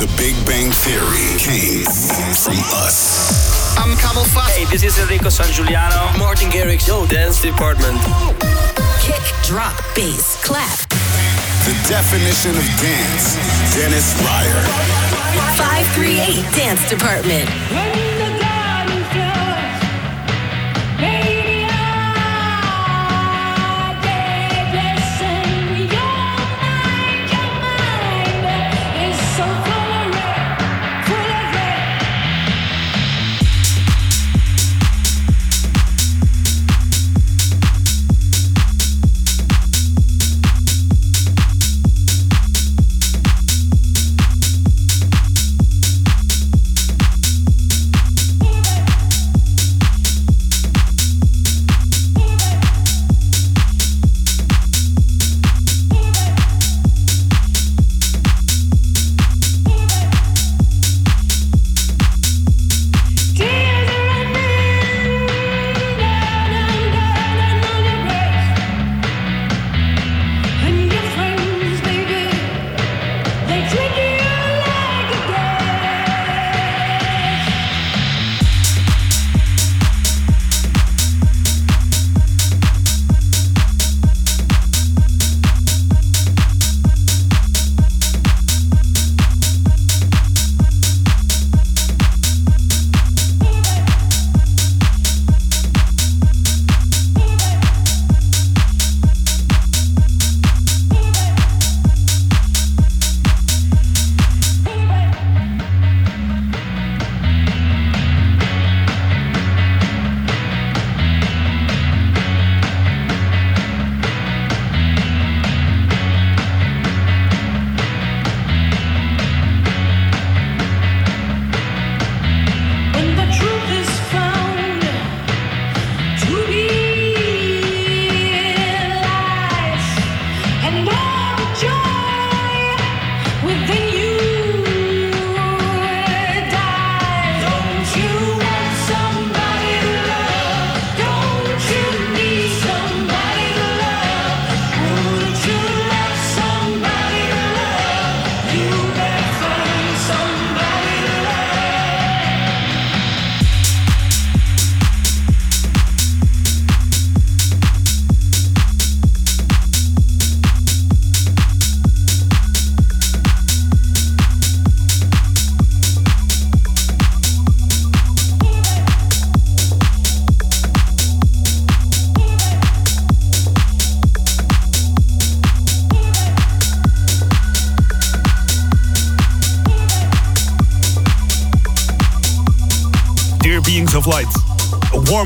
The Big Bang Theory came from us. I'm CamelPhat. Hey, this is Enrico Sangiuliano. Martin Garrix. Yo, dance department. Kick, drop, bass, clap. The definition of dance. Dennis Ruyer. 538 Dance Department.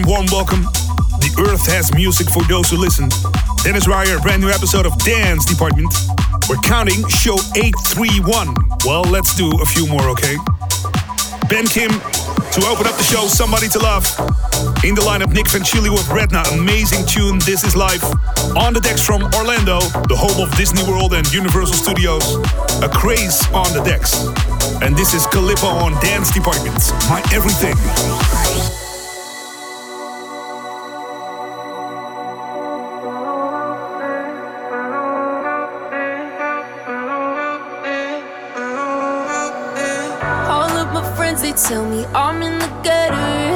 Warm welcome. The earth has music for those who listen. Dennis Ruyer, brand new episode of Dance Department. We're counting show 831. Well, let's do a few more, okay? Ben Kim to open up the show, Somebody to Love. In the lineup, Nick Fanciulli with Redna, amazing tune, This Is Life. On the decks from Orlando, the home of Disney World and Universal Studios. Acraze on the decks. And this is Calippo on Dance Department, my everything. Tell me I'm in the gutter.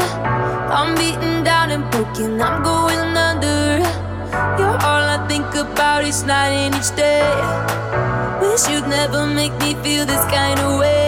I'm beaten down and broken, I'm going under. You're all I think about each night and each day. Wish you'd never make me feel this kind of way.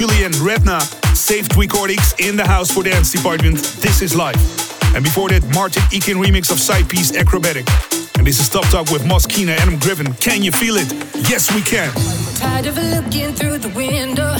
And Redna. Saved recordings in the house for dance department. This is live. And before that, Martin Ikin remix of Sidepiece Acrobatic. And this is Top Talk with Moschino, Adam Griffin. Can you feel it? Yes, we can. Tired of looking through the window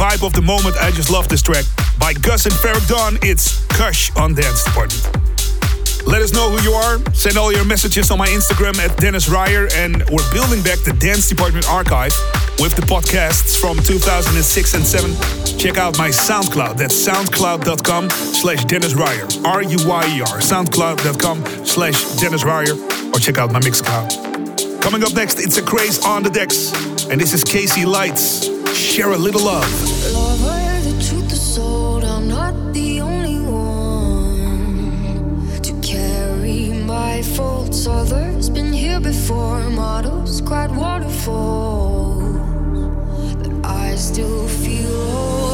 of the moment. I just love this track. by Gus and Ferric Dawn. It's Kush on Dance Department. Let us know who you are. Send all your messages on my Instagram at Dennis Ruyer. And we're building back the Dance Department archive with the podcasts from 2006 and 7. Check out my SoundCloud. That's soundcloud.com slash Dennis Ruyer. R-U-Y-E-R. Soundcloud.com slash Dennis Ruyer. Or check out my Mixcloud. Coming up next, it's Acraze on the decks. And this is Casey Lights. Share a little love. Lover, the truth is sold. I'm not the only one to carry my faults. Others been here before. Models, cried waterfalls. But I still feel whole.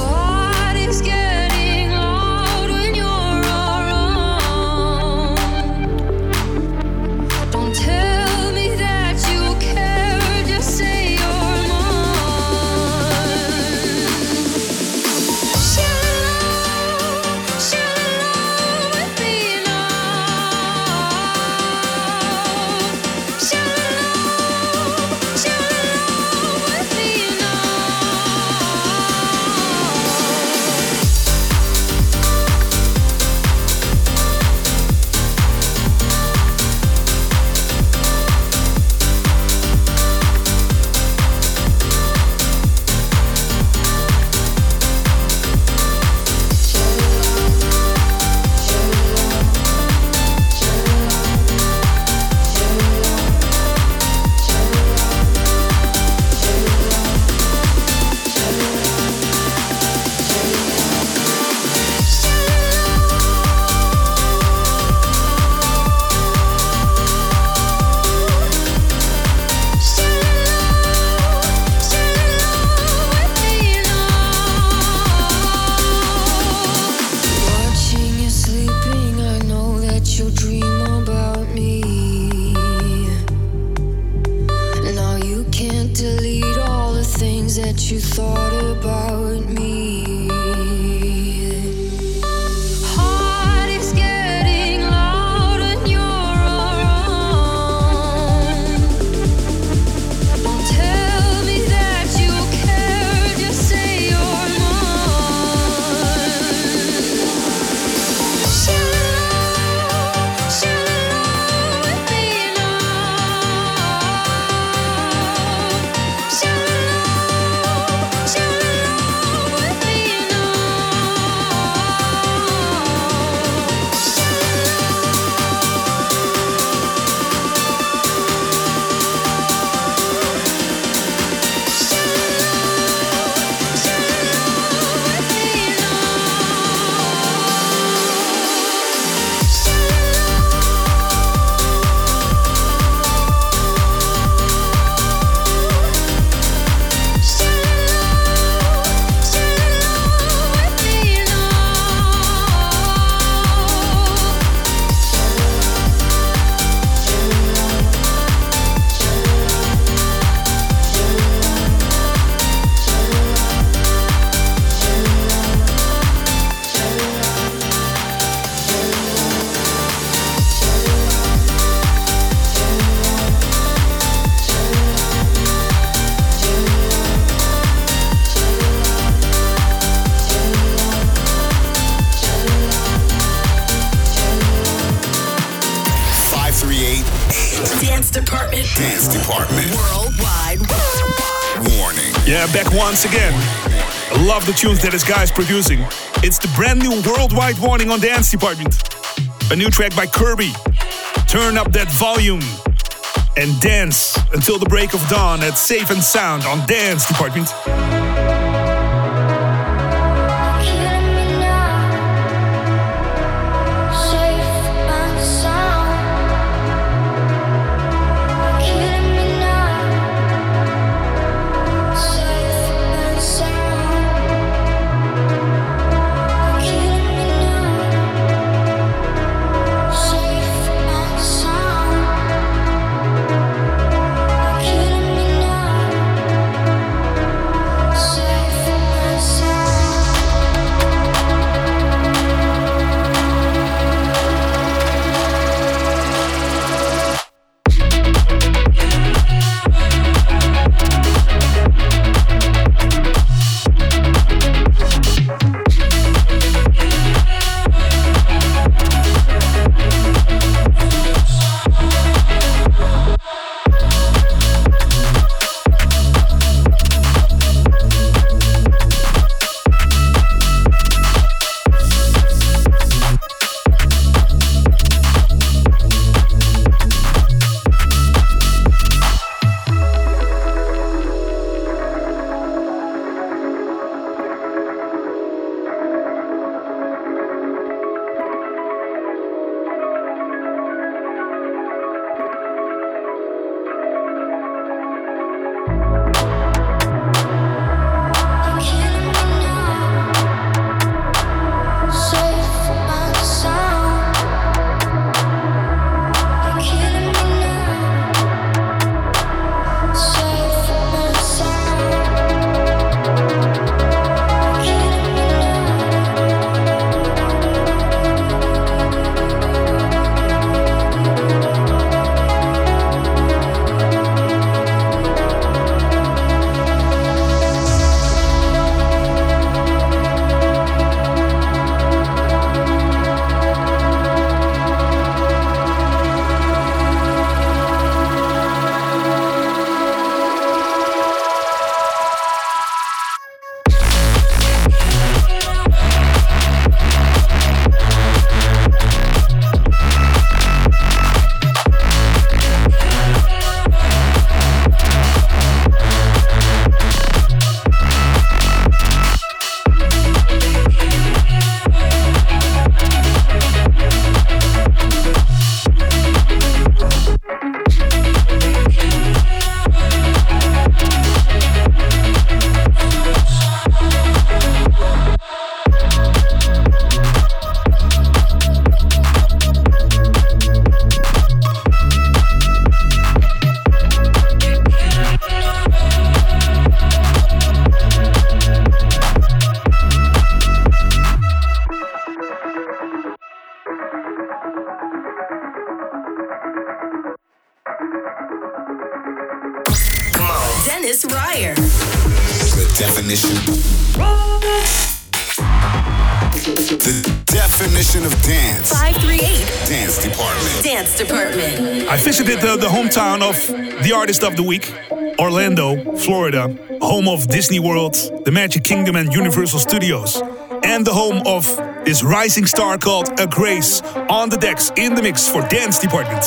Once again. I love the tunes that this guy's producing. It's the brand new Worldwide Warning on Dance Department. A new track by Kirby. Turn up that volume and dance until the break of dawn at Safe and Sound on Dance Department. definition. The definition of dance. 538. Dance department. Dance department. I visited the, the hometown of the artist of the week, Orlando, Florida, home of Disney World, the Magic Kingdom, and Universal Studios, and the home of this rising star called Acraze on the decks in the mix for Dance Department.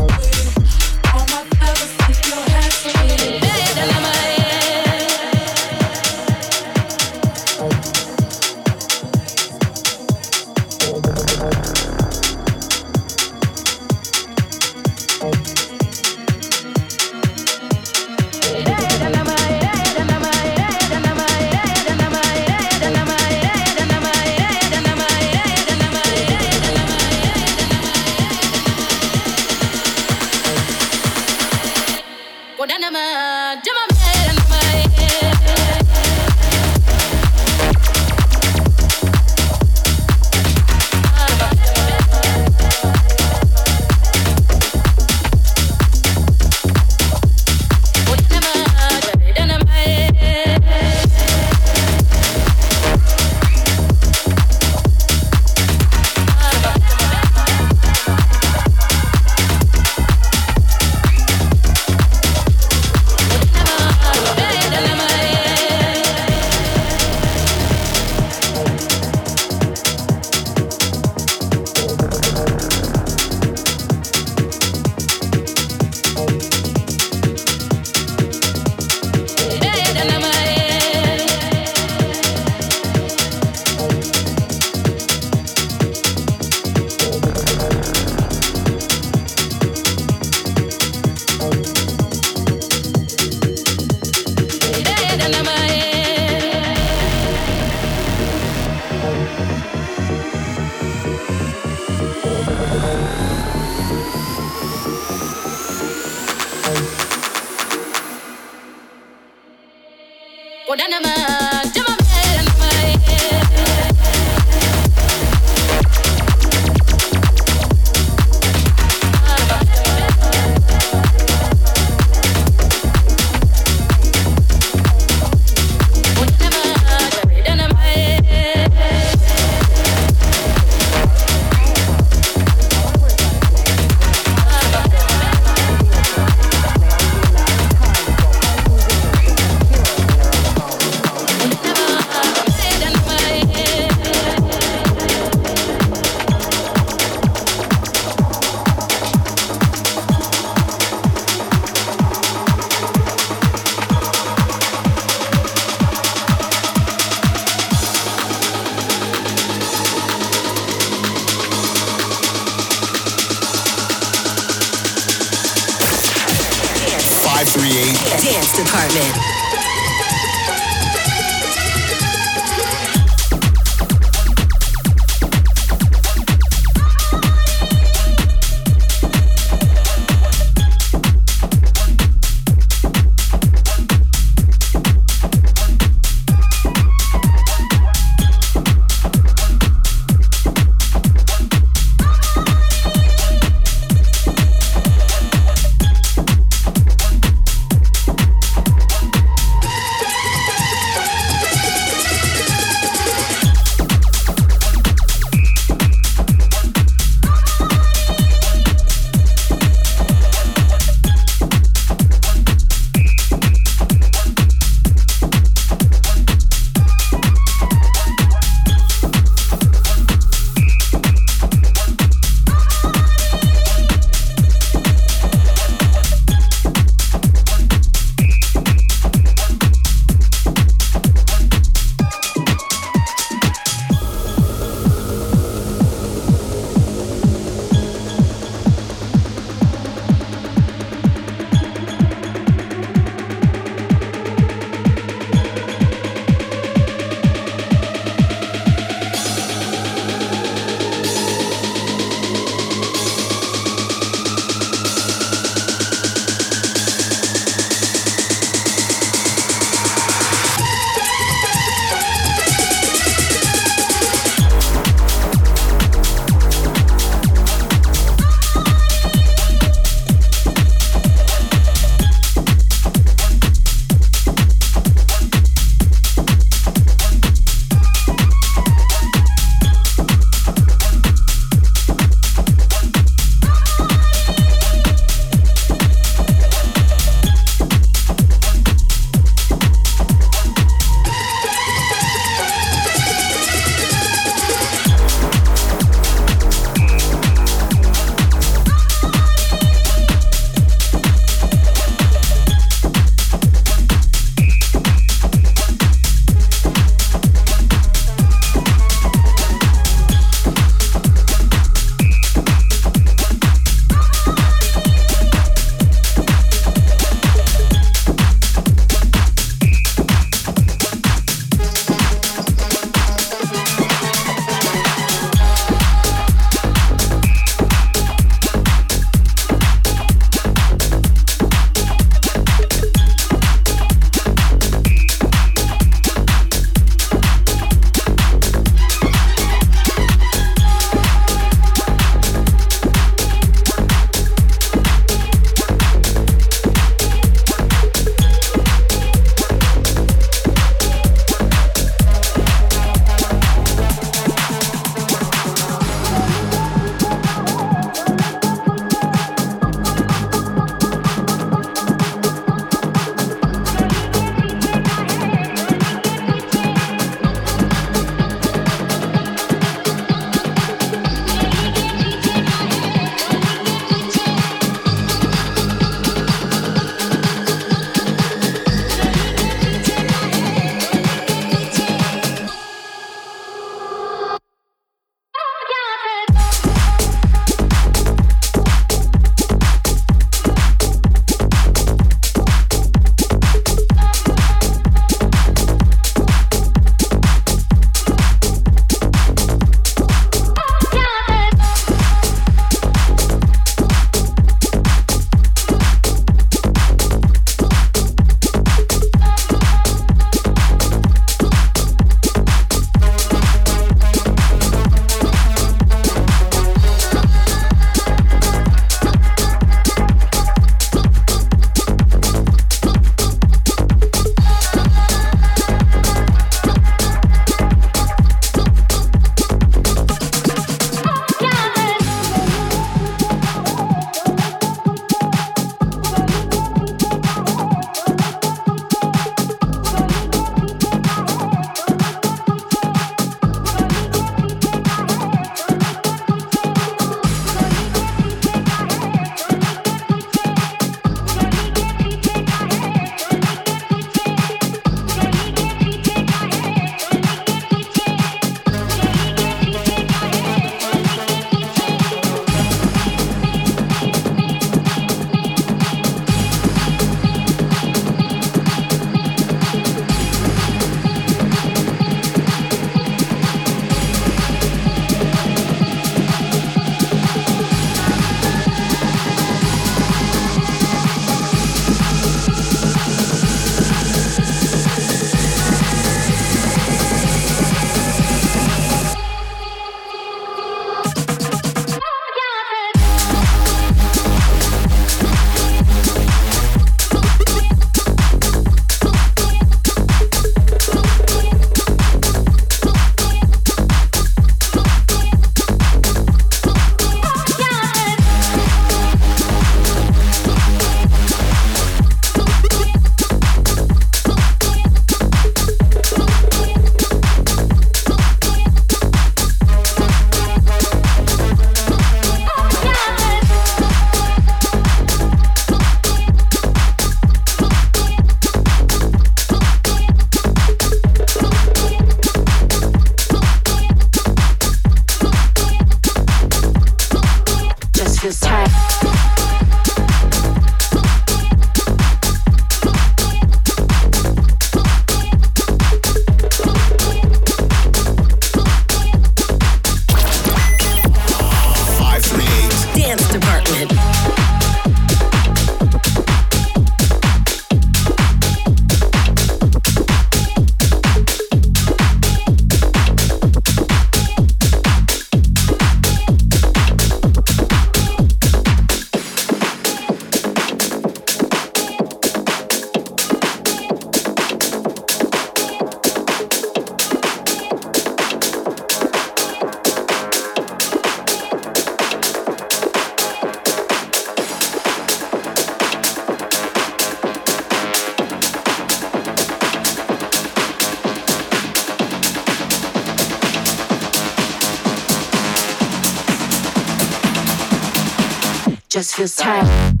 Just feels tight.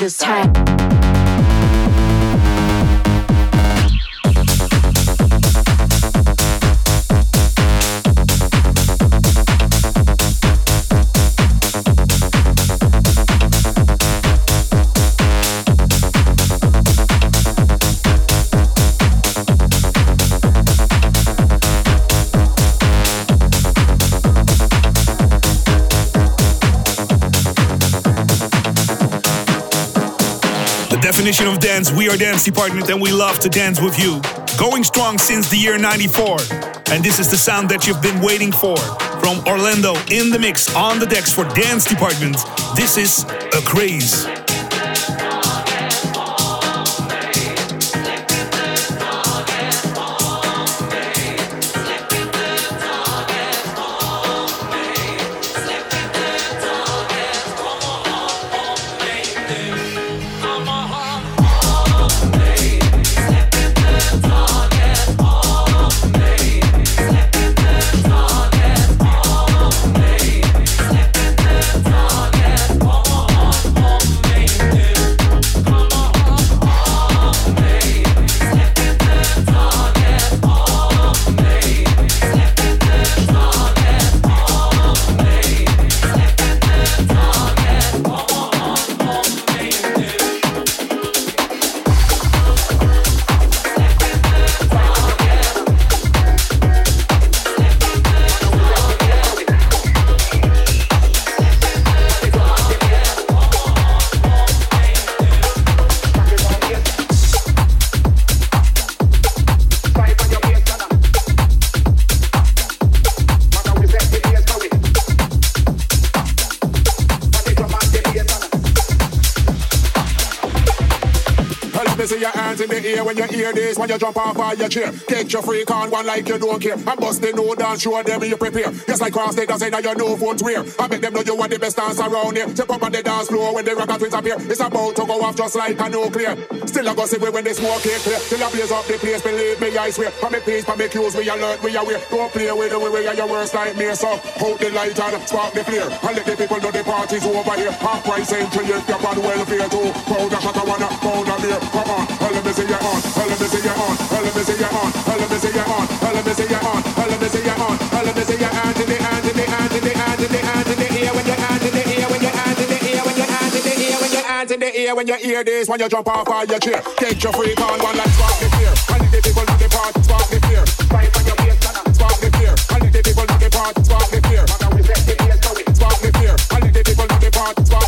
Just feels Of dance, we are Dance Department and we love to dance with you. Going strong since the year 94. And this is the sound that you've been waiting for. From Orlando in the mix on the decks for Dance Department. This is Acraze. When you this. When you jump off of your chair, get your freak on one like you don't care. And bust the no dance, show them you prepare. Just like cross state, I say that you know phones wear. I make them know you are the best dance around here. Step up on the dance floor when the rock twins appear. It's about to go off just like a nuclear. Still I go see when the smoke ain't clear. Till I blaze up the place, believe me, I swear. For me peace, for me cues, we alert, we aware. Don't play with the way are your worst nightmare. So hold the light and spark the flare. And let the people know the party's over here. Half price entry, if you're on welfare too. Powder, shot, I wanna, powder beer. Come on, on, let me see you on, see let me see when you hear this, when you jump off all your chair. Take your freak on one like spark the fear. And the people look apart, spark the fear. Fight on your ears, spark the fear. And the people look apart, spark the fear. Spark the fear. And the people look apart, spark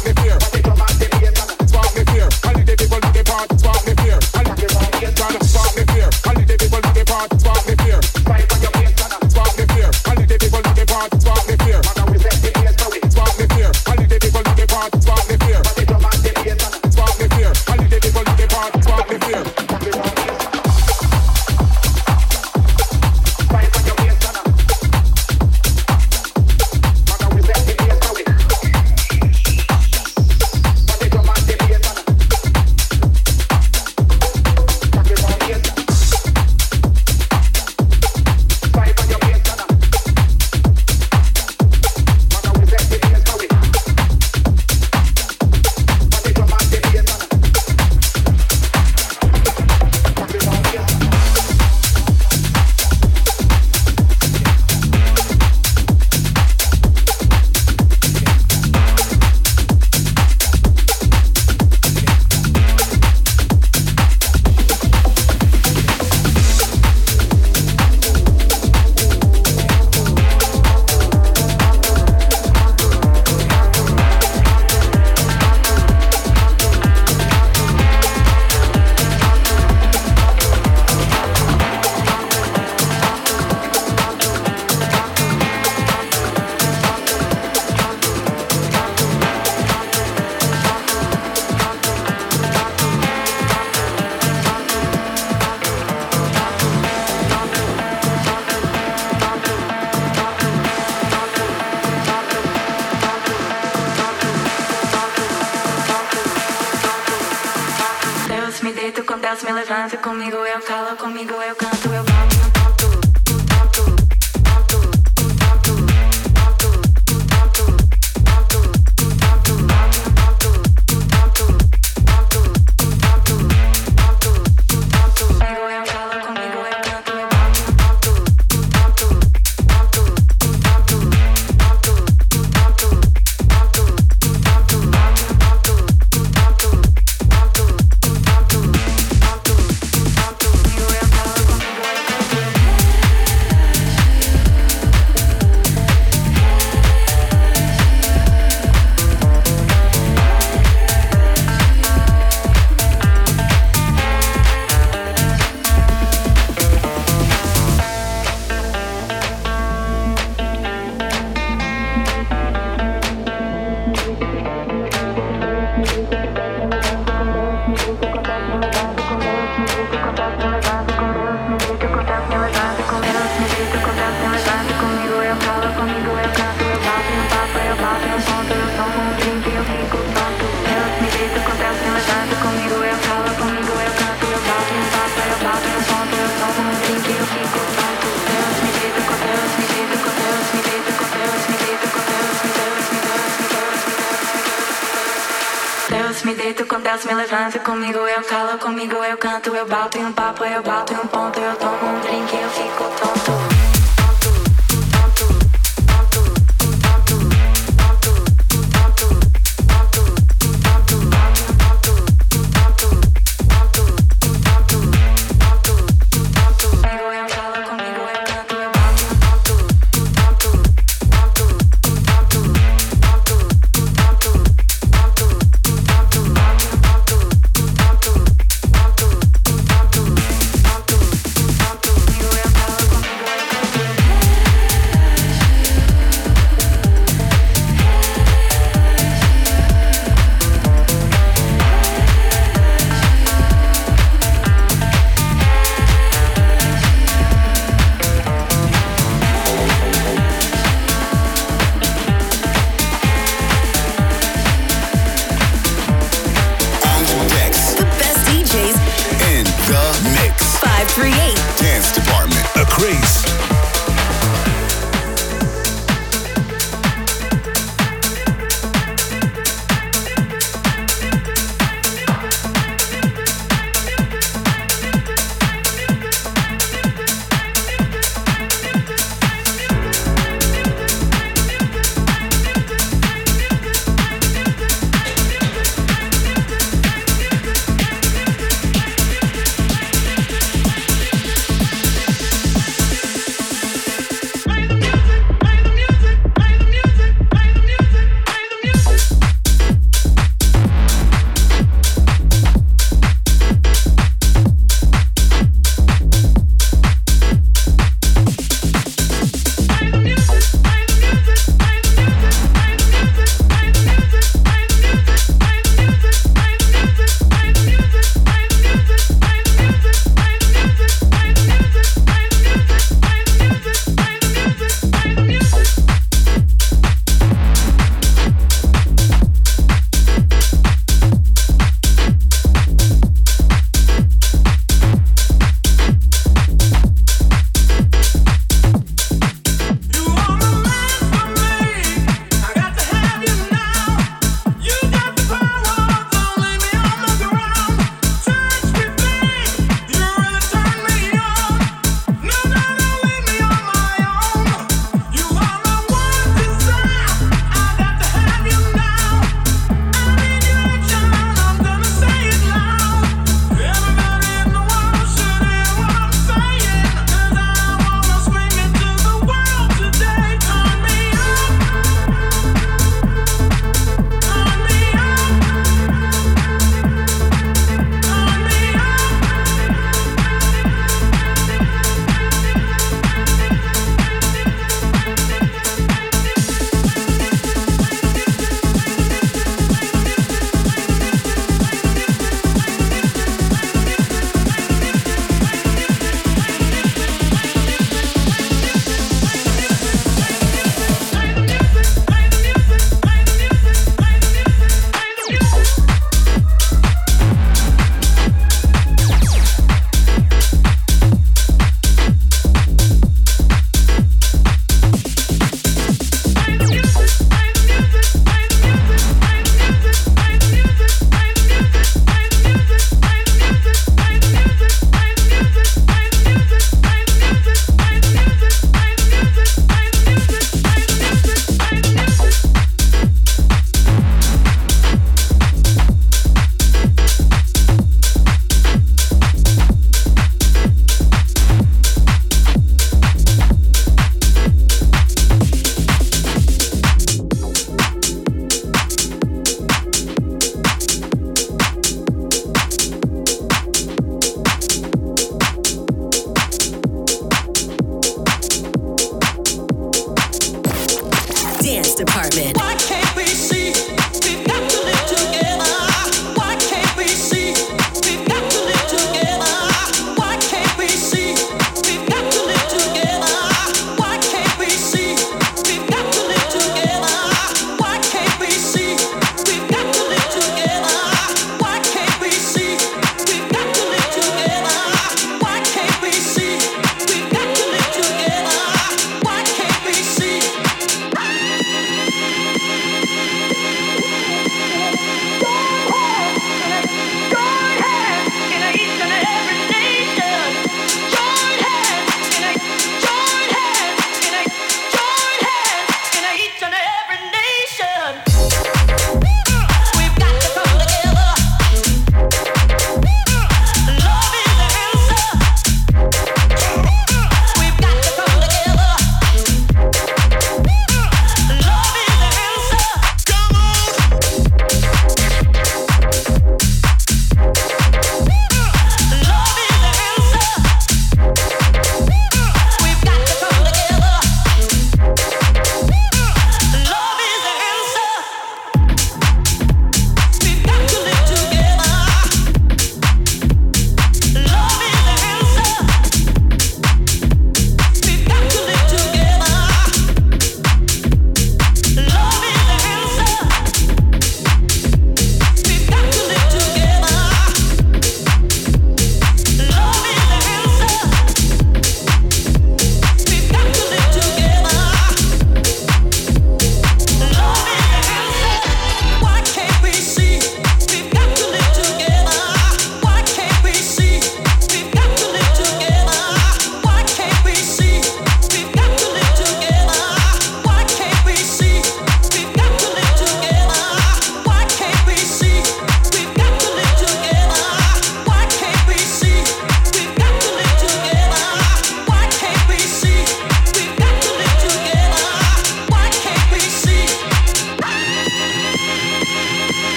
Deus me levanta comigo eu calo comigo eu canto eu bato em um papo eu bato em um ponto eu tomo um drink eu fico tonto